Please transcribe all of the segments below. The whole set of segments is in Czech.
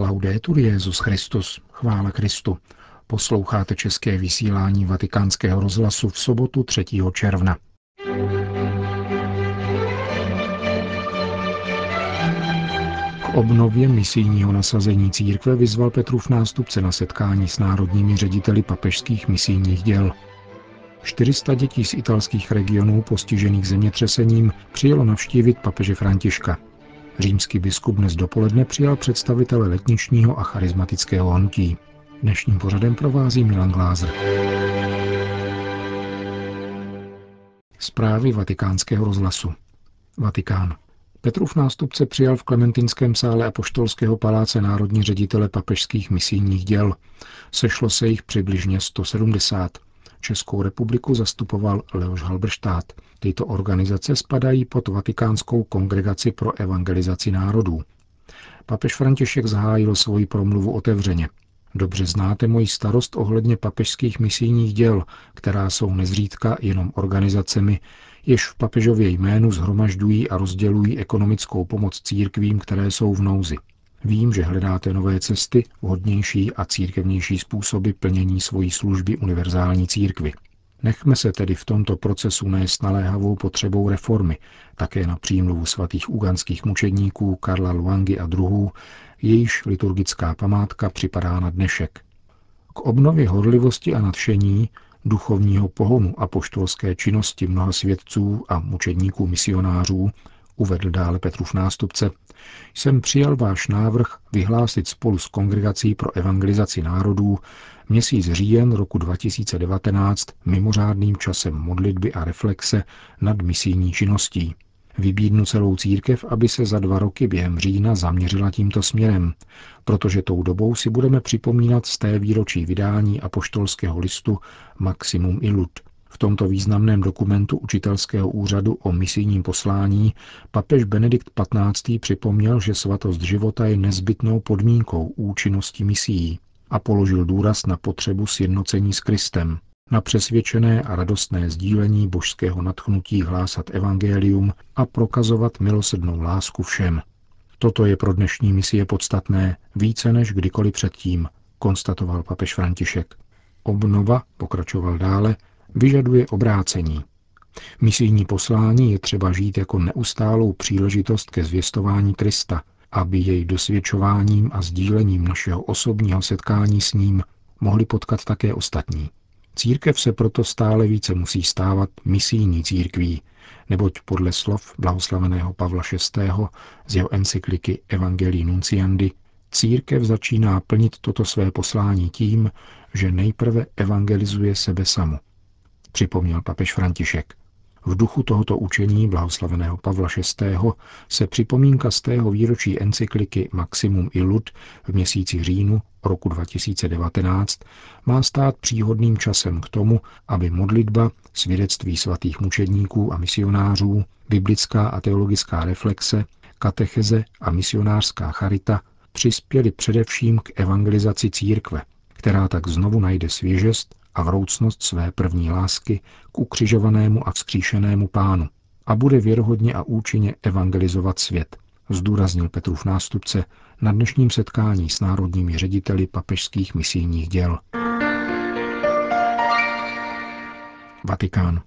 Laudetur Jezus Christus, chvála Kristu. Posloucháte české vysílání Vatikánského rozhlasu v sobotu 3. června. K obnově misijního nasazení církve vyzval Petrův nástupce na setkání s národními řediteli papežských misijních děl. 400 dětí z italských regionů postižených zemětřesením přijelo navštívit papeže Františka. Římský biskup dnes dopoledne přijal představitele letničního a charismatického hnutí. Dnešním pořadem provází Milan Glázer. Zprávy vatikánského rozhlasu. Vatikán. Petrův nástupce přijal v Klementinském sále Apoštolského paláce národní ředitele papežských misijních děl. Sešlo se jich přibližně 170. Českou republiku zastupoval Leoš Halberštát. Tyto organizace spadají pod Vatikánskou kongregaci pro evangelizaci národů. Papež František zahájil svoji promluvu otevřeně. Dobře znáte moji starost ohledně papežských misijních děl, která jsou nezřídka jenom organizacemi, jež v papežově jménu zhromažďují a rozdělují ekonomickou pomoc církvím, které jsou v nouzi. Vím, že hledáte nové cesty, vhodnější a církevnější způsoby plnění svojí služby univerzální církvy. Nechme se tedy v tomto procesu nést naléhavou potřebou reformy, také na přímluvu svatých uganských mučedníků Karla Luangy a druhů, jejíž liturgická památka připadá na dnešek. K obnově horlivosti a nadšení, duchovního pohonu a poštolské činnosti mnoha svědců a mučedníků misionářů, uvedl dále Petrův nástupce, jsem přijal váš návrh vyhlásit spolu s Kongregací pro evangelizaci národů měsíc říjen roku 2019 mimořádným časem modlitby a reflexe nad misijní činností. Vybídnu celou církev, aby se za dva roky během října zaměřila tímto směrem, protože tou dobou si budeme připomínat z té výročí vydání apoštolského listu Maximum Illud – v tomto významném dokumentu učitelského úřadu o misijním poslání papež Benedikt XV. připomněl, že svatost života je nezbytnou podmínkou účinnosti misií a položil důraz na potřebu sjednocení s Kristem, na přesvědčené a radostné sdílení božského natchnutí hlásat evangelium a prokazovat milosednou lásku všem. Toto je pro dnešní misie podstatné více než kdykoliv předtím, konstatoval papež František. Obnova, pokračoval dále, vyžaduje obrácení. Misijní poslání je třeba žít jako neustálou příležitost ke zvěstování Krista, aby jej dosvědčováním a sdílením našeho osobního setkání s ním mohli potkat také ostatní. Církev se proto stále více musí stávat misijní církví, neboť podle slov blahoslaveného Pavla VI. z jeho encykliky Evangelii Nunciandi církev začíná plnit toto své poslání tím, že nejprve evangelizuje sebe samu připomněl papež František. V duchu tohoto učení blahoslaveného Pavla VI. se připomínka z tého výročí encykliky Maximum Illud v měsíci říjnu roku 2019 má stát příhodným časem k tomu, aby modlitba, svědectví svatých mučedníků a misionářů, biblická a teologická reflexe, katecheze a misionářská charita přispěli především k evangelizaci církve, která tak znovu najde svěžest a vroucnost své první lásky k ukřižovanému a vzkříšenému pánu a bude věrohodně a účinně evangelizovat svět, zdůraznil Petrův nástupce na dnešním setkání s národními řediteli papežských misijních děl. Vatikán.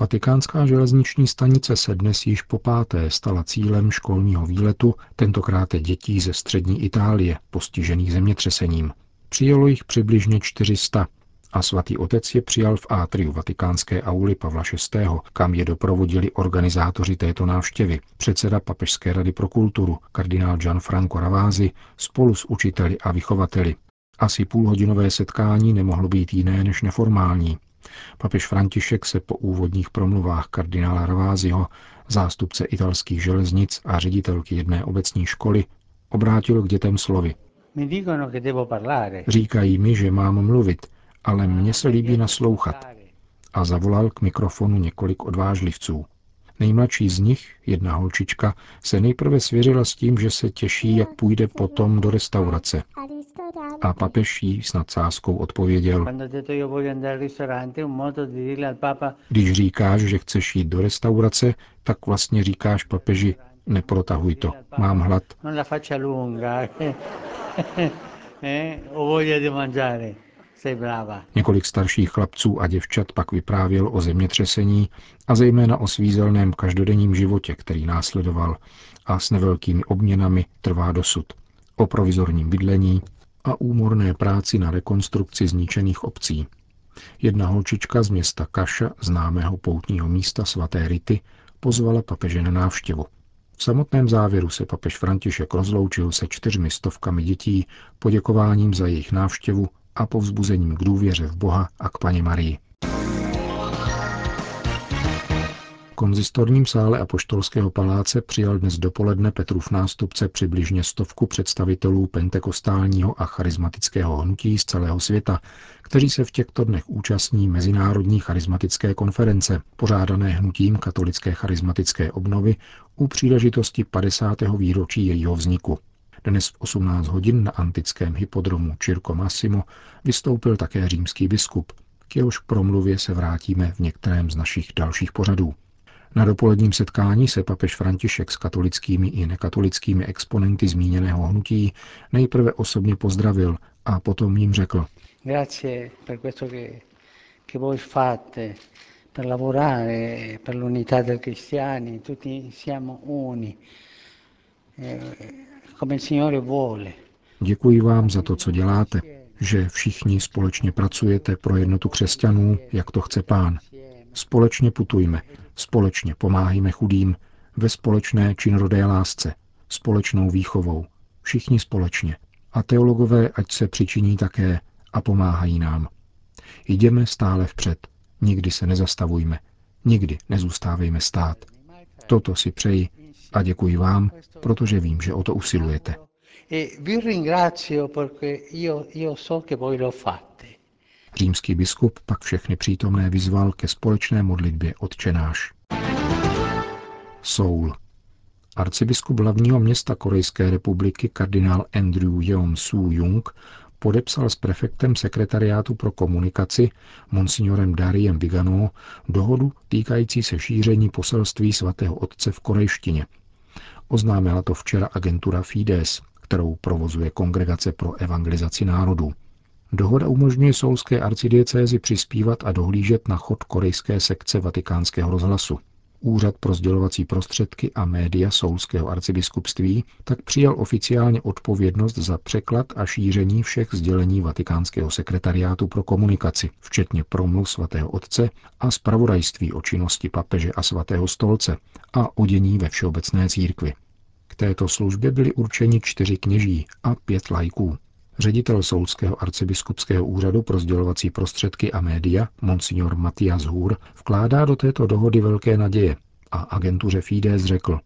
Vatikánská železniční stanice se dnes již po páté stala cílem školního výletu, tentokrát dětí ze střední Itálie, postižených zemětřesením. Přijelo jich přibližně 400, a svatý otec je přijal v átriu vatikánské auly Pavla VI., kam je doprovodili organizátoři této návštěvy, předseda Papežské rady pro kulturu, kardinál Gianfranco Ravázi, spolu s učiteli a vychovateli. Asi půlhodinové setkání nemohlo být jiné než neformální. Papež František se po úvodních promluvách kardinála Raváziho, zástupce italských železnic a ředitelky jedné obecní školy, obrátil k dětem slovy. Říkají mi, že mám mluvit, ale mně se líbí naslouchat. A zavolal k mikrofonu několik odvážlivců. Nejmladší z nich, jedna holčička, se nejprve svěřila s tím, že se těší, jak půjde potom do restaurace. A papež jí s nadsázkou odpověděl, když říkáš, že chceš jít do restaurace, tak vlastně říkáš papeži, neprotahuj to, mám hlad. Několik starších chlapců a děvčat pak vyprávěl o zemětřesení a zejména o svízelném každodenním životě, který následoval a s nevelkými obměnami trvá dosud. O provizorním bydlení a úmorné práci na rekonstrukci zničených obcí. Jedna holčička z města Kaša, známého poutního místa svaté Rity, pozvala papeže na návštěvu. V samotném závěru se papež František rozloučil se čtyřmi stovkami dětí poděkováním za jejich návštěvu a povzbuzením k důvěře v Boha a k paně Marii. konzistorním sále Apoštolského paláce přijal dnes dopoledne Petrův nástupce přibližně stovku představitelů pentekostálního a charismatického hnutí z celého světa, kteří se v těchto dnech účastní Mezinárodní charismatické konference, pořádané hnutím katolické charismatické obnovy u příležitosti 50. výročí jejího vzniku. Dnes v 18 hodin na antickém hypodromu Circo Massimo vystoupil také římský biskup. K jehož promluvě se vrátíme v některém z našich dalších pořadů. Na dopoledním setkání se papež František s katolickými i nekatolickými exponenty zmíněného hnutí nejprve osobně pozdravil a potom jim řekl. Grazie per questo che, che voi fate per lavorare per l'unità dei cristiani, tutti siamo uni, eh, Děkuji vám za to, co děláte, že všichni společně pracujete pro jednotu křesťanů, jak to chce pán. Společně putujme, společně pomáhejme chudým, ve společné činorodé lásce, společnou výchovou, všichni společně. A teologové ať se přičiní také a pomáhají nám. Jdeme stále vpřed, nikdy se nezastavujme, nikdy nezůstávejme stát. Toto si přeji a děkuji vám, protože vím, že o to usilujete. E. Římský biskup pak všechny přítomné vyzval ke společné modlitbě odčenáš. Soul. Arcibiskup hlavního města Korejské republiky kardinál Andrew Yeon Soo Jung podepsal s prefektem sekretariátu pro komunikaci monsignorem Dariem Vigano dohodu týkající se šíření poselství svatého otce v korejštině. Oznámila to včera agentura Fides, kterou provozuje Kongregace pro evangelizaci národů. Dohoda umožňuje soulské arcidiecézi přispívat a dohlížet na chod korejské sekce vatikánského rozhlasu. Úřad pro sdělovací prostředky a média Soulského arcibiskupství tak přijal oficiálně odpovědnost za překlad a šíření všech sdělení Vatikánského sekretariátu pro komunikaci, včetně promluv svatého otce a zpravodajství o činnosti papeže a svatého stolce a o dění ve všeobecné církvi. K této službě byli určeni čtyři kněží a pět lajků. Ředitel Soulského arcibiskupského úřadu pro sdělovací prostředky a média, monsignor Matias Hur, vkládá do této dohody velké naděje a agentuře Fides řekl,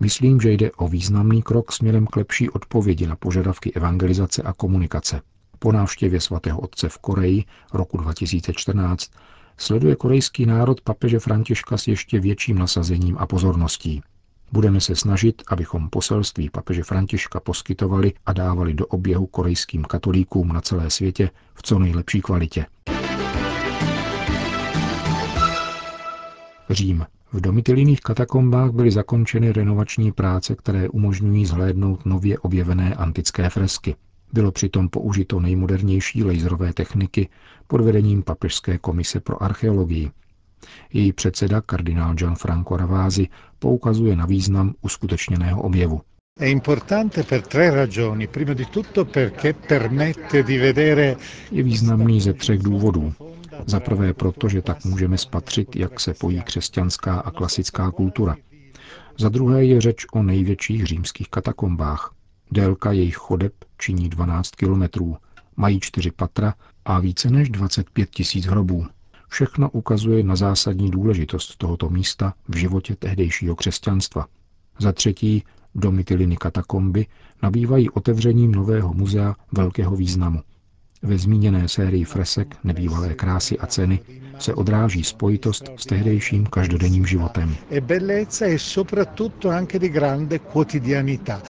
Myslím, že jde o významný krok směrem k lepší odpovědi na požadavky evangelizace a komunikace. Po návštěvě svatého otce v Koreji roku 2014 sleduje korejský národ papeže Františka s ještě větším nasazením a pozorností. Budeme se snažit, abychom poselství papeže Františka poskytovali a dávali do oběhu korejským katolíkům na celé světě v co nejlepší kvalitě. Řím. V domitilijných katakombách byly zakončeny renovační práce, které umožňují zhlédnout nově objevené antické fresky. Bylo přitom použito nejmodernější laserové techniky pod vedením Papežské komise pro archeologii, její předseda kardinál Gianfranco Ravasi poukazuje na význam uskutečněného objevu. Je významný ze třech důvodů. Za prvé proto, že tak můžeme spatřit, jak se pojí křesťanská a klasická kultura. Za druhé je řeč o největších římských katakombách. Délka jejich chodeb činí 12 kilometrů, mají čtyři patra a více než 25 tisíc hrobů. Všechno ukazuje na zásadní důležitost tohoto místa v životě tehdejšího křesťanstva. Za třetí, domitiliny katakomby nabývají otevřením nového muzea velkého významu. Ve zmíněné sérii fresek nebývalé krásy a ceny se odráží spojitost s tehdejším každodenním životem. E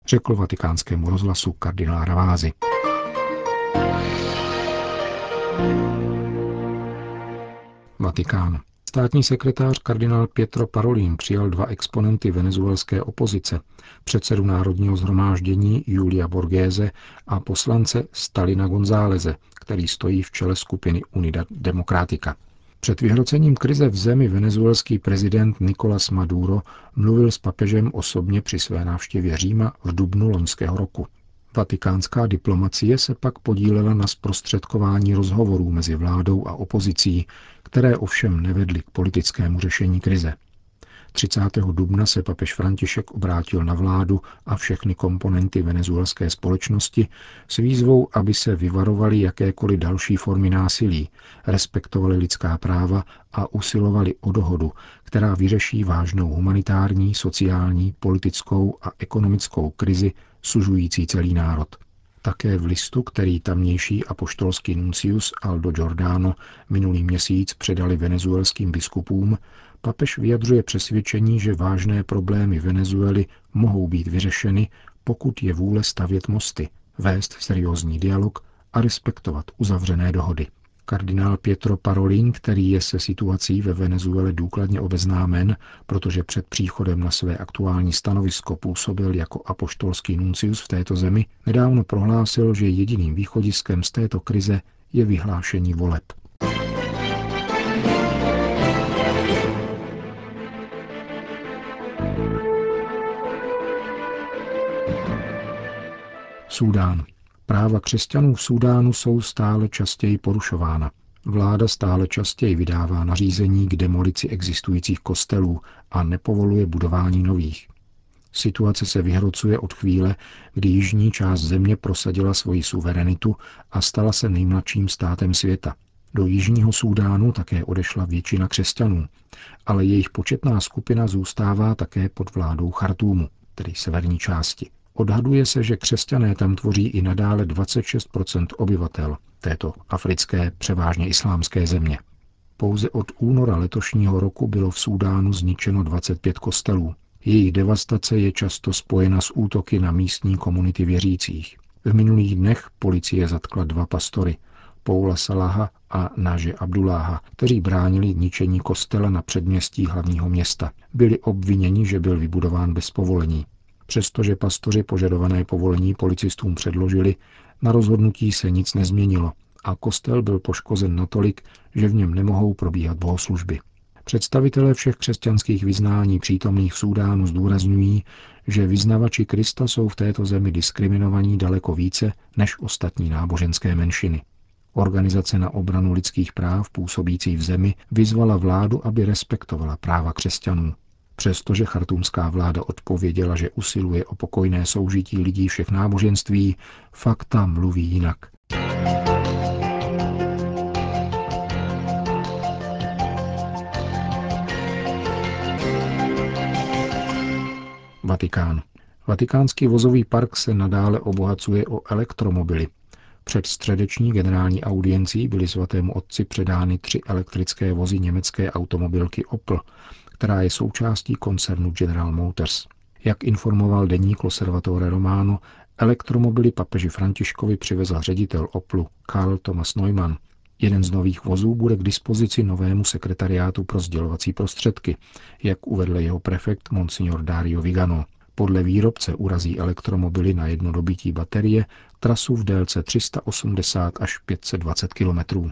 Řekl vatikánskému rozhlasu kardinál Ravázy. Vatikán. Státní sekretář kardinál Pietro Parolin přijal dva exponenty venezuelské opozice, předsedu Národního zhromáždění Julia Borgéze a poslance Stalina Gonzáleze, který stojí v čele skupiny Unidad Democrática. Před vyhrocením krize v zemi venezuelský prezident Nicolás Maduro mluvil s papežem osobně při své návštěvě Říma v dubnu loňského roku. Vatikánská diplomacie se pak podílela na zprostředkování rozhovorů mezi vládou a opozicí, které ovšem nevedly k politickému řešení krize. 30. dubna se papež František obrátil na vládu a všechny komponenty venezuelské společnosti s výzvou, aby se vyvarovali jakékoliv další formy násilí, respektovali lidská práva a usilovali o dohodu, která vyřeší vážnou humanitární, sociální, politickou a ekonomickou krizi sužující celý národ. Také v listu, který tamnější apoštolský nuncius Aldo Giordano minulý měsíc předali venezuelským biskupům, papež vyjadřuje přesvědčení, že vážné problémy Venezuely mohou být vyřešeny, pokud je vůle stavět mosty, vést seriózní dialog a respektovat uzavřené dohody. Kardinál Pietro Parolin, který je se situací ve Venezuele důkladně obeznámen, protože před příchodem na své aktuální stanovisko působil jako apoštolský nuncius v této zemi, nedávno prohlásil, že jediným východiskem z této krize je vyhlášení voleb. Súdán. Práva křesťanů v Súdánu jsou stále častěji porušována. Vláda stále častěji vydává nařízení k demolici existujících kostelů a nepovoluje budování nových. Situace se vyhrocuje od chvíle, kdy jižní část země prosadila svoji suverenitu a stala se nejmladším státem světa. Do Jižního Súdánu také odešla většina křesťanů, ale jejich početná skupina zůstává také pod vládou Chartúmu, tedy severní části. Odhaduje se, že křesťané tam tvoří i nadále 26% obyvatel této africké, převážně islámské země. Pouze od února letošního roku bylo v Súdánu zničeno 25 kostelů. Jejich devastace je často spojena s útoky na místní komunity věřících. V minulých dnech policie zatkla dva pastory, Poula Salaha a Naže Abduláha, kteří bránili ničení kostela na předměstí hlavního města. Byli obviněni, že byl vybudován bez povolení. Přestože pastoři požadované povolení policistům předložili, na rozhodnutí se nic nezměnilo a kostel byl poškozen natolik, že v něm nemohou probíhat bohoslužby. Představitelé všech křesťanských vyznání přítomných v Súdánu zdůrazňují, že vyznavači Krista jsou v této zemi diskriminovaní daleko více než ostatní náboženské menšiny. Organizace na obranu lidských práv působící v zemi vyzvala vládu, aby respektovala práva křesťanů. Přestože chartumská vláda odpověděla, že usiluje o pokojné soužití lidí všech náboženství, fakta mluví jinak. Vatikán. Vatikánský vozový park se nadále obohacuje o elektromobily. Před středeční generální audiencí byly svatému otci předány tři elektrické vozy německé automobilky Opel, která je součástí koncernu General Motors. Jak informoval deník Loservatore Romano, elektromobily papeži Františkovi přivezl ředitel Oplu Karl Thomas Neumann. Jeden z nových vozů bude k dispozici novému sekretariátu pro sdělovací prostředky, jak uvedl jeho prefekt Monsignor Dario Vigano. Podle výrobce urazí elektromobily na jedno dobití baterie trasu v délce 380 až 520 kilometrů.